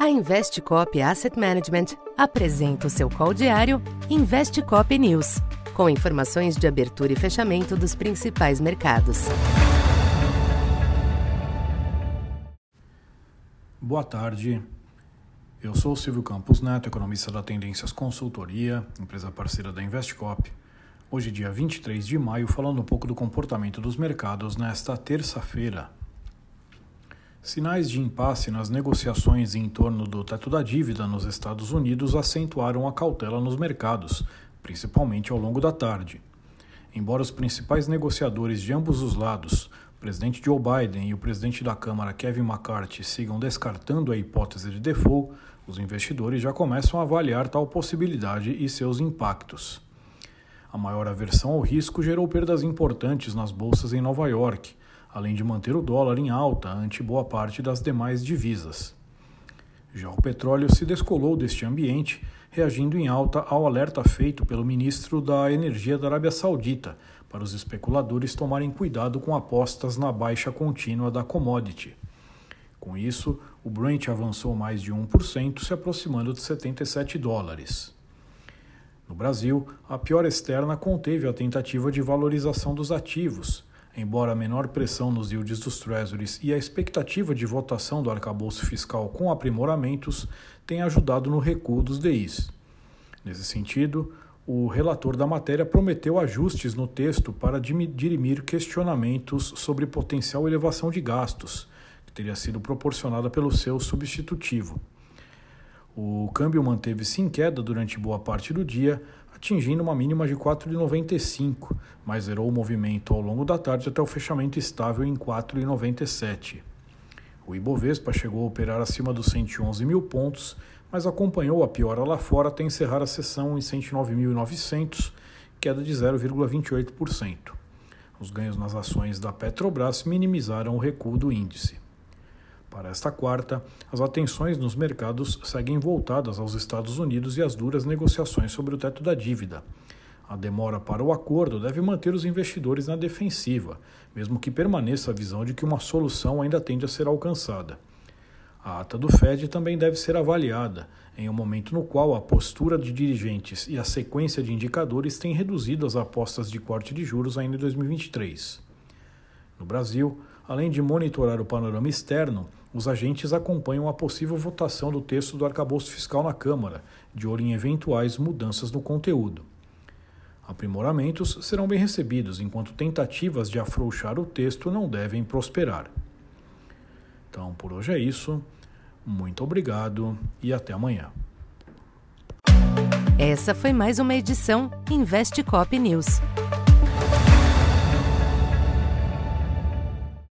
A Investcop Asset Management apresenta o seu call diário Investcop News, com informações de abertura e fechamento dos principais mercados. Boa tarde. Eu sou Silvio Campos Neto, economista da Tendências Consultoria, empresa parceira da Investcop. Hoje, dia 23 de maio, falando um pouco do comportamento dos mercados nesta terça-feira, Sinais de impasse nas negociações em torno do teto da dívida nos Estados Unidos acentuaram a cautela nos mercados, principalmente ao longo da tarde. Embora os principais negociadores de ambos os lados, o presidente Joe Biden e o presidente da Câmara Kevin McCarthy, sigam descartando a hipótese de default, os investidores já começam a avaliar tal possibilidade e seus impactos. A maior aversão ao risco gerou perdas importantes nas bolsas em Nova York além de manter o dólar em alta ante boa parte das demais divisas. Já o petróleo se descolou deste ambiente, reagindo em alta ao alerta feito pelo ministro da Energia da Arábia Saudita para os especuladores tomarem cuidado com apostas na baixa contínua da commodity. Com isso, o Brent avançou mais de 1%, se aproximando de 77 dólares. No Brasil, a pior externa conteve a tentativa de valorização dos ativos, embora a menor pressão nos yields dos treasuries e a expectativa de votação do arcabouço fiscal com aprimoramentos tenha ajudado no recuo dos DIs. Nesse sentido, o relator da matéria prometeu ajustes no texto para dirimir questionamentos sobre potencial elevação de gastos, que teria sido proporcionada pelo seu substitutivo. O câmbio manteve-se em queda durante boa parte do dia, atingindo uma mínima de 4,95, mas zerou o movimento ao longo da tarde até o fechamento estável em 4,97. O Ibovespa chegou a operar acima dos 111 mil pontos, mas acompanhou a piora lá fora até encerrar a sessão em 109.900, queda de 0,28%. Os ganhos nas ações da Petrobras minimizaram o recuo do índice. Para esta quarta, as atenções nos mercados seguem voltadas aos Estados Unidos e às duras negociações sobre o teto da dívida. A demora para o acordo deve manter os investidores na defensiva, mesmo que permaneça a visão de que uma solução ainda tende a ser alcançada. A ata do Fed também deve ser avaliada, em um momento no qual a postura de dirigentes e a sequência de indicadores têm reduzido as apostas de corte de juros ainda em 2023. No Brasil, além de monitorar o panorama externo, os agentes acompanham a possível votação do texto do arcabouço fiscal na Câmara, de olho em eventuais mudanças no conteúdo. Aprimoramentos serão bem recebidos, enquanto tentativas de afrouxar o texto não devem prosperar. Então, por hoje é isso. Muito obrigado e até amanhã. Essa foi mais uma edição Investe Cop News.